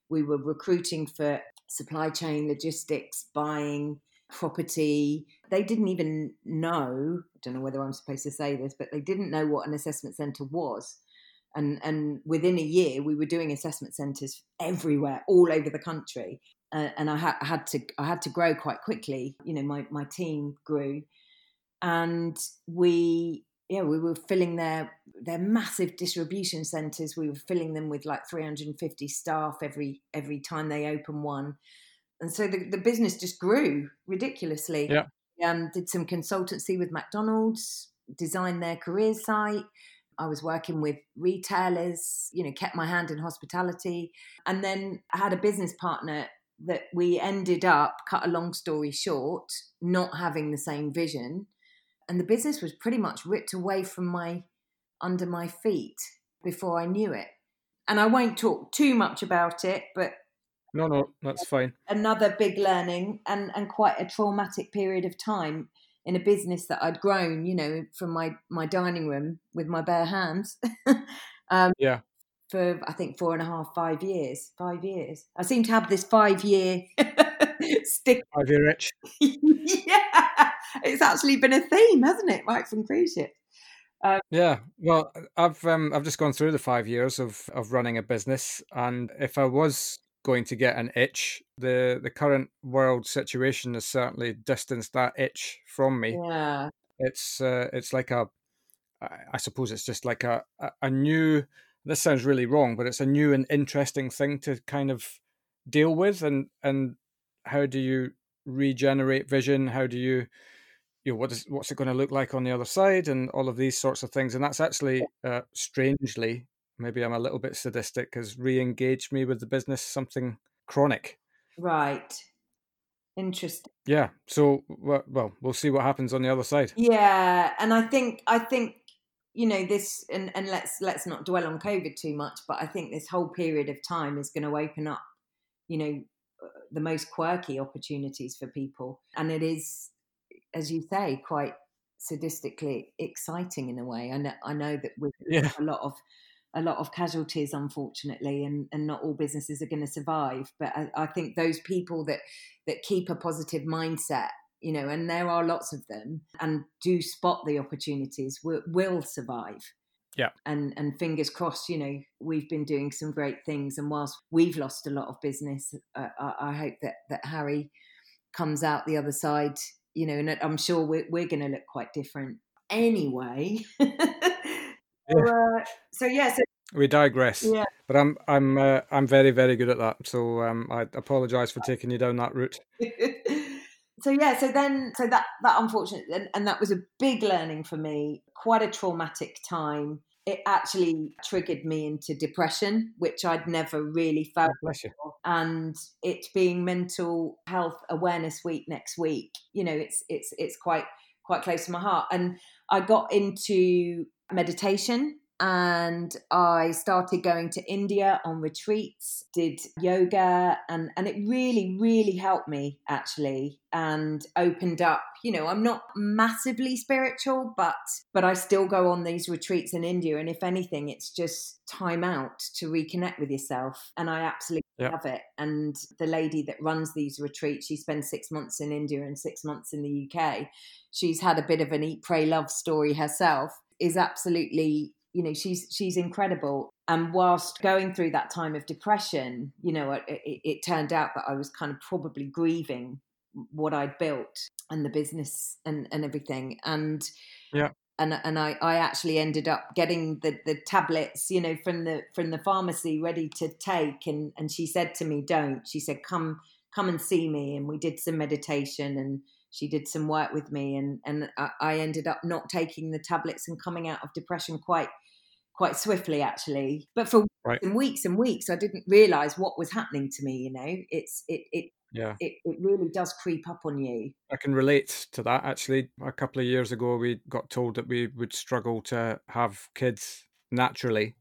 We were recruiting for supply chain, logistics, buying, property. They didn't even know, I don't know whether I'm supposed to say this, but they didn't know what an assessment center was and and within a year we were doing assessment centres everywhere all over the country uh, and I, ha- I, had to I had to grow quite quickly you know my my team grew. And we yeah we were filling their their massive distribution centres we were filling them with like 350 staff every every time they open one. And so the, the business just grew ridiculously. Yeah. Um, did some consultancy with McDonald's designed their career site. I was working with retailers, you know, kept my hand in hospitality. And then I had a business partner that we ended up, cut a long story short, not having the same vision. And the business was pretty much ripped away from my under my feet before I knew it. And I won't talk too much about it, but no, no, that's fine. Another big learning and, and quite a traumatic period of time in a business that I'd grown, you know, from my my dining room with my bare hands. *laughs* um, yeah. For I think four and a half, five years. Five years. I seem to have this five year *laughs* stick. Five year itch. *laughs* yeah, it's actually been a theme, hasn't it? Right from cruise ship. Um, yeah, well, I've um, I've just gone through the five years of of running a business, and if I was going to get an itch. The the current world situation has certainly distanced that itch from me. Yeah. It's uh, it's like a I suppose it's just like a, a new this sounds really wrong, but it's a new and interesting thing to kind of deal with and and how do you regenerate vision? How do you you know what is what's it going to look like on the other side and all of these sorts of things and that's actually uh, strangely maybe I'm a little bit sadistic, has re-engaged me with the business something chronic. Right. interesting. Yeah. So well, we'll see what happens on the other side. Yeah, and I think I think you know this, and and let's let's not dwell on COVID too much, but I think this whole period of time is going to open up, you know, uh, the most quirky opportunities for people, and it is, as you say, quite sadistically exciting in a way. I know I know that with yeah. a lot of a lot of casualties, unfortunately, and, and not all businesses are going to survive. But I, I, think those people that that keep a positive mindset, you know, and there are lots of them, and do spot the opportunities, will, will survive. Yeah. And and fingers crossed, you know, we've been doing some great things, and whilst we've lost a lot of business, uh, I, I hope that that Harri comes out the other side, you know, and I'm sure we're we're going to look quite different anyway. *laughs* So, uh, so yeah, so we digress. Yeah. But I'm I'm uh, I'm very very good at that. So um, I apologise for *laughs* taking you down that route. *laughs* so yeah, so then so that that unfortunate and, and that was a big learning for me. Quite a traumatic time. It actually triggered me into depression, which I'd never really felt. Oh. And it being Mental Health Awareness Week next week, you know, it's it's it's quite quite close to my heart. And I got into meditation and I started going to India on retreats, did yoga, and, and it really, really helped me actually and opened up. You know, I'm not massively spiritual, but but I still go on these retreats in India. And if anything, it's just time out to reconnect with yourself. And I absolutely yep. love it. And the lady that runs these retreats, she spends six months in India and six months in the UK. She's had a bit of an eat, pray, love story herself is absolutely you know she's she's incredible. And whilst going through that time of depression you know it, it, it, turned out that i was kind of probably grieving what i'd built and the business and and everything. And yeah. and and I, I actually ended up getting the, the tablets, you know, from the from the pharmacy ready to take. And and she said to me, Don't. She said, Come come and see me. And we did some meditation and she did some work with me and and I ended up not taking the tablets and coming out of depression quite quite swiftly actually. But for right. weeks and weeks I didn't realize what was happening to me you know? It's it it yeah. it, it really does creep up on you. I can relate to that actually. A couple of years ago we got told that we would struggle to have kids naturally.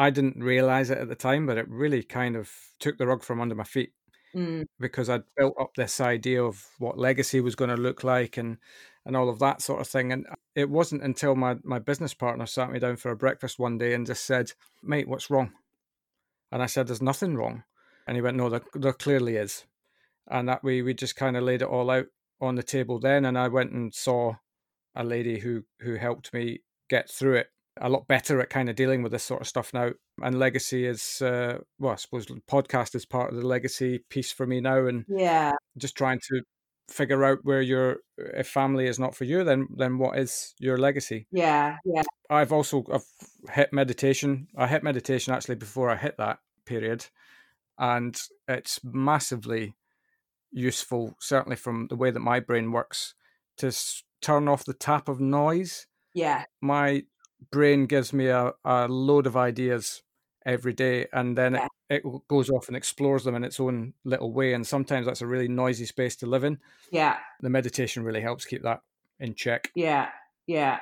I didn't realize it at the time but it really kind of took the rug from under my feet mm. because I'd built up this idea of what legacy was going to look like and and all of that sort of thing. And it wasn't until my my business partner sat me down for a breakfast one day and just said, "Mate, what's wrong?" And I said, "There's nothing wrong." And he went, "No, there, there clearly is." And that way, we just kind of laid it all out on the table then. And I went and saw a lady who who helped me get through it a lot better at kind of dealing with this sort of stuff now. And legacy is, uh, well, I suppose podcast is part of the legacy piece for me now, and yeah, just trying to figure out where your if family is not for you, then then what is your legacy? Yeah, yeah. I've also I've hit meditation. I hit meditation actually before I hit that period, and it's massively useful, certainly from the way that my brain works, to turn off the tap of noise. Yeah. My brain gives me a, a load of ideas every day and then yeah. it, it, goes off and explores them in its own little way and sometimes that's a really noisy space to live in. Yeah. The meditation really helps keep that in check. Yeah yeah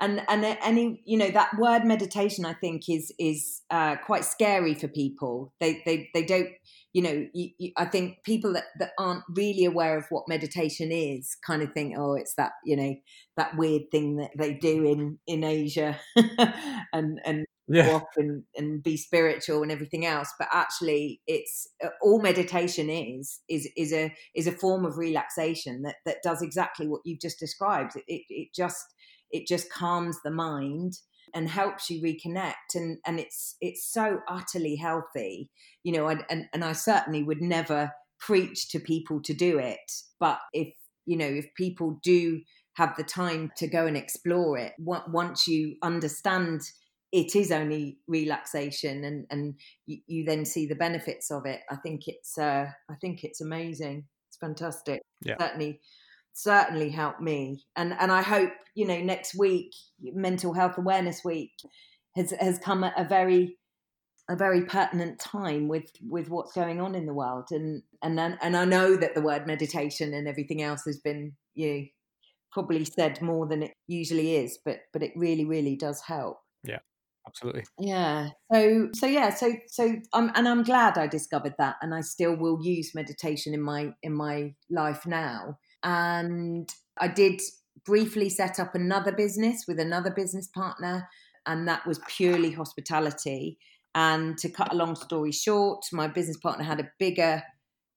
and and any you know that word meditation i think is is uh, quite scary for people. They they they don't you know you, you, i think people that, that aren't really aware of what meditation is kind of think oh it's that you know that weird thing that they do in in asia *laughs* and and yeah. and, and be spiritual and everything else. But actually it's uh, all meditation is is is a is a form of relaxation that that does exactly what you've just described. It, it, it just it just calms the mind and helps you reconnect and and it's it's so utterly healthy you know and and, and I certainly would never preach to people to do it but if you know if people do have the time to go and explore it once you understand it is only relaxation and and you, you then see the benefits of it i think it's uh i think it's amazing it's fantastic yeah. certainly certainly helped me. And and i hope you know next week mental health awareness week has has come at a very a very pertinent time with with what's going on in the world. And and then, and I know that the word meditation and everything else has been you know, probably said more than it usually is but but it really really does help. Yeah absolutely. Yeah. So so yeah so so i'm and i'm glad i discovered that and i still will use meditation in my in my life now and i did briefly set up another business with another business partner and that was purely hospitality and to cut a long story short, my business partner had a bigger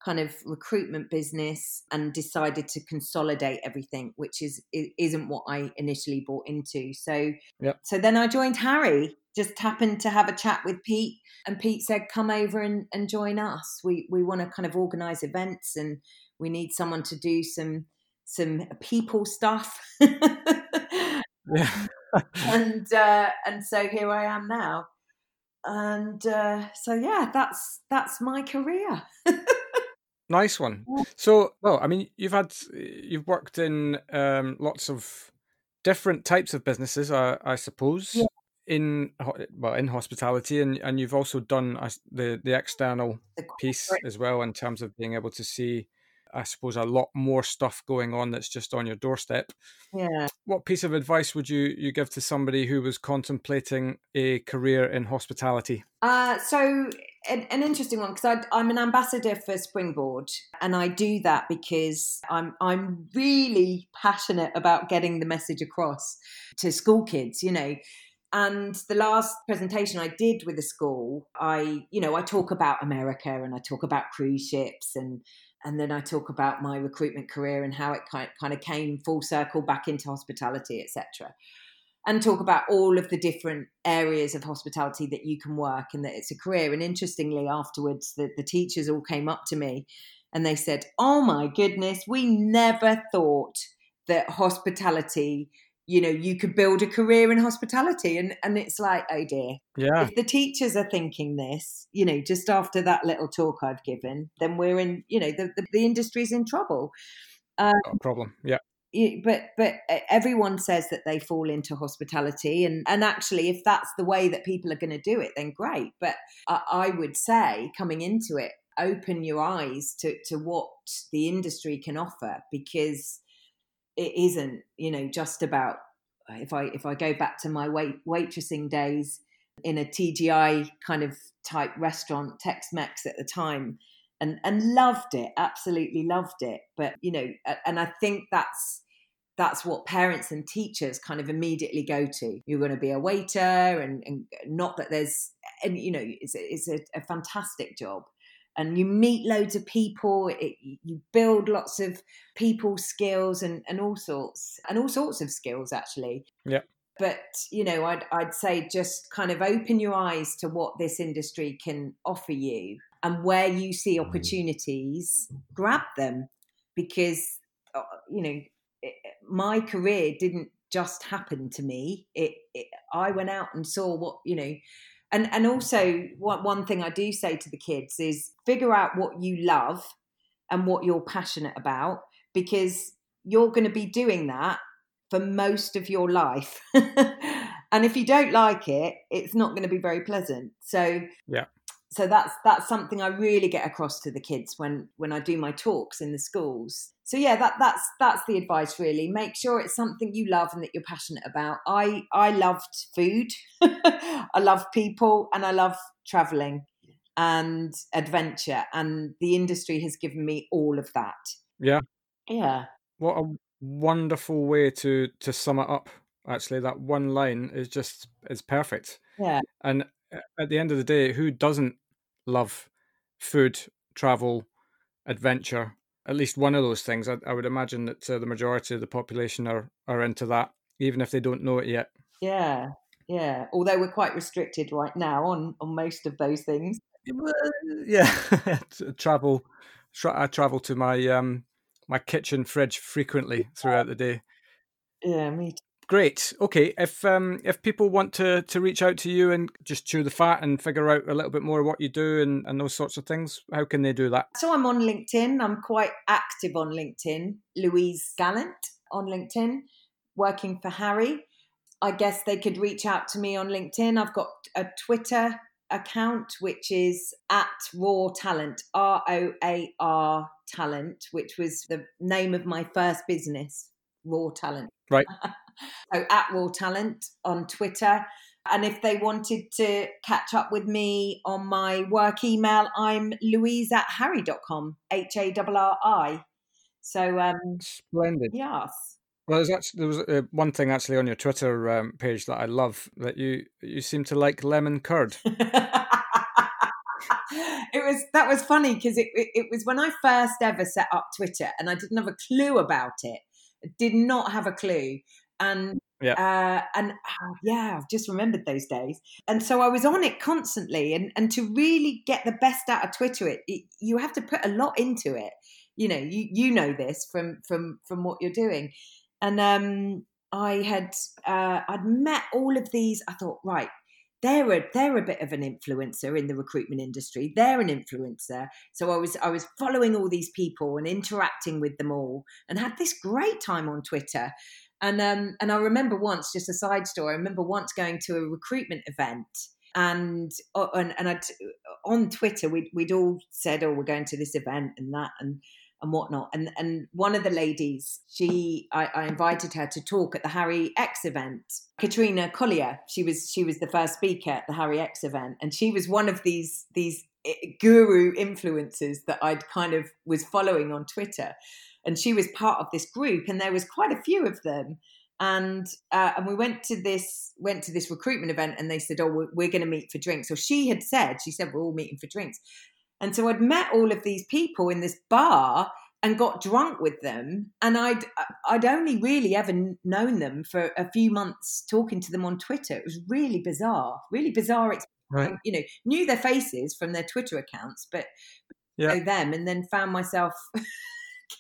kind of recruitment business and decided to consolidate everything, which is isn't what I initially bought into. So, yep. so then I joined Harri. Just happened to have a chat with Pete, and Pete said, "Come over and, and join us. We we want to kind of organise events, and we need someone to do some some people stuff." yeah. *laughs* *laughs* and uh, and so here I am now and uh, so yeah, that's that's my career. nice one. *laughs* So, well, I mean, you've had you've worked in um, lots of different types of businesses, I, I suppose. Yeah. In well, in hospitality, and, and you've also done the the external piece as well in terms of being able to see I suppose, a lot more stuff going on that's just on your doorstep. Yeah. What piece of advice would you, you give to somebody who was contemplating a career in hospitality? Uh, so, an, an interesting one because I'm an ambassador for Springboard, and I do that because I'm I'm really passionate about getting the message across to school kids. You know, and the last presentation I did with the school, I, you know, I talk about America and I talk about cruise ships and and then I talk about my recruitment career and how it kind of came full circle back into hospitality, etc. And talk about all of the different areas of hospitality that you can work and that it's a career. And interestingly, afterwards, the, the teachers all came up to me and they said, Oh my goodness, we never thought that hospitality you know you could build a career in hospitality and and it's like oh dear. Yeah. If the teachers are thinking this you know just after that little talk i've given then we're in you know the the, the industry's in trouble. Um, problem. Yeah. but but everyone says that they fall into hospitality and and actually if that's the way that people are going to do it then great. But I, I would say coming into it open your eyes to to what the industry can offer because it isn't you know just about if i if i go back to my wait waitressing days in a tgi kind of type restaurant tex-mex at the time and and loved it absolutely loved it. But you know and i think that's that's what parents and teachers kind of immediately go to. You're going to be a waiter and, and not that there's and you know it's, it's a, a fantastic job and you meet loads of people it, you build lots of people skills and, and all sorts and all sorts of skills actually. Yeah. But you know I'd, I'd say just kind of open your eyes to what this industry can offer you and where you see mm. opportunities grab them. Because uh, you know it, my career didn't just happen to me. It, it i went out and saw what you know and and also one, one thing i do say to the kids is figure out what you love and what you're passionate about because you're going to be doing that for most of your life. *laughs* And if you don't like it it's not going to be very pleasant. So yeah so that's that's something I really get across to the kids when when I do my talks in the schools. So yeah, that that's that's the advice really. Make sure it's something you love and that you're passionate about. I I loved food, *laughs* I love people, and I love traveling and adventure, and the industry has given me all of that. Yeah, yeah. What a wonderful way to to sum it up. Actually, that one line is just is perfect. Yeah, and uh, at the end of the day, who doesn't love food, travel, adventure? At least one of those things. I, I would imagine that uh, the majority of the population are are into that, even if they don't know it yet. Yeah, yeah. Although we're quite restricted right now on on most of those things. Yeah, *laughs* travel. I travel to my um my kitchen fridge frequently throughout the day. Yeah, me too. Great. Okay. If um if people want to to reach out to you and just chew the fat and figure out a little bit more what you do and, and those sorts of things, how can they do that? So I'm on LinkedIn. I'm quite active on LinkedIn. Louise Gallant on LinkedIn, working for Harri. I guess they could reach out to me on LinkedIn. I've got a Twitter account, which is at Roar Talent, R O A R Talent, which was the name of my first business, Roar Talent. Right. *laughs* so at Roar Talent on Twitter. And if they wanted to catch up with me on my work email, I'm louise at harri.com, H A R R I. So, um, splendid. Yes. Well, there's actually there was uh, one thing actually on your Twitter um, page that I love that you you seem to like lemon curd. *laughs* it was that was funny because it, it, it was when I first ever set up Twitter and I didn't have a clue about it. Did not have a clue, and yeah, uh, and uh, yeah, I've just remembered those days. And so I was on it constantly, and and to really get the best out of Twitter, it, it you have to put a lot into it. You know, you you know this from from from what you're doing and um, I had uh, I'd met all of these. I thought, right, they're a they're a bit of an influencer in the recruitment industry. They're an influencer, so I was I was following all these people and interacting with them all, and had this great time on Twitter. And um, and I remember once, just a side story. I remember once going to a recruitment event, and uh, and and I'd, on Twitter we'd we'd all said, "Oh, we're going to this event and that," and and whatnot. And and one of the ladies, she I, I, invited her to talk at the Harri X event. Katrina Collier, she was she was the first speaker at the Harri X event, and she was one of these these eh, guru influencers that I'd kind of was following on Twitter. And she was part of this group, and there was quite a few of them. And uh, and we went to this went to this recruitment event, and they said, "Oh, we're, we're going to meet for drinks." So she had said, she said, "We're all meeting for drinks." And so I'd met all of these people in this bar and got drunk with them and I'd I'd only really ever known them for a few months talking to them on Twitter. It was really bizarre, really bizarre experience. Right. You know, knew their faces from their Twitter accounts, but yeah. know them and then found myself *laughs*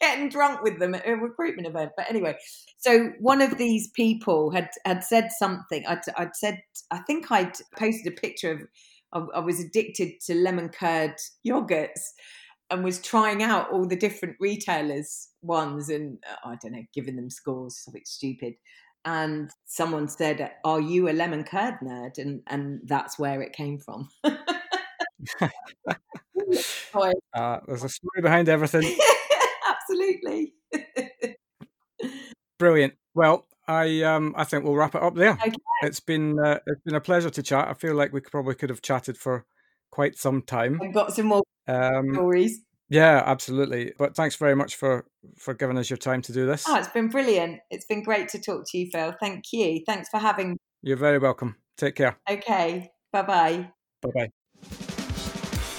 getting drunk with them at a recruitment event. But anyway, so one of these people had had said something. I'd, I'd said, I think I'd posted a picture of I, I was addicted to lemon curd yogurts and was trying out all the different retailers ones and uh, I don't know, giving them scores, something stupid. And someone said, "Are you a lemon curd nerd?" And and that's where it came from. *laughs* *laughs* uh, there's a story behind everything. *laughs* Absolutely. Brilliant. Well, I um I think we'll wrap it up there. Okay. It's been uh, it's been a pleasure to chat. I feel like we probably could have chatted for quite some time. I've got some more um, stories. Yeah, absolutely. But thanks very much for for giving us your time to do this. Oh, it's been brilliant. It's been great to talk to you, Phil. Thank you. Thanks for having me. You're very welcome. Take care. Okay. Bye bye. Bye bye.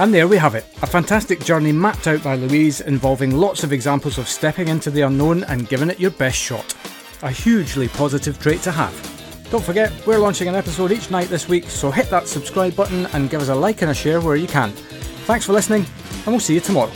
And there we have it, a fantastic journey mapped out by Louise involving lots of examples of stepping into the unknown and giving it your best shot. A hugely positive trait to have. Don't forget, we're launching an episode each night this week, so hit that subscribe button and give us a like and a share where you can. Thanks for listening, and we'll see you tomorrow.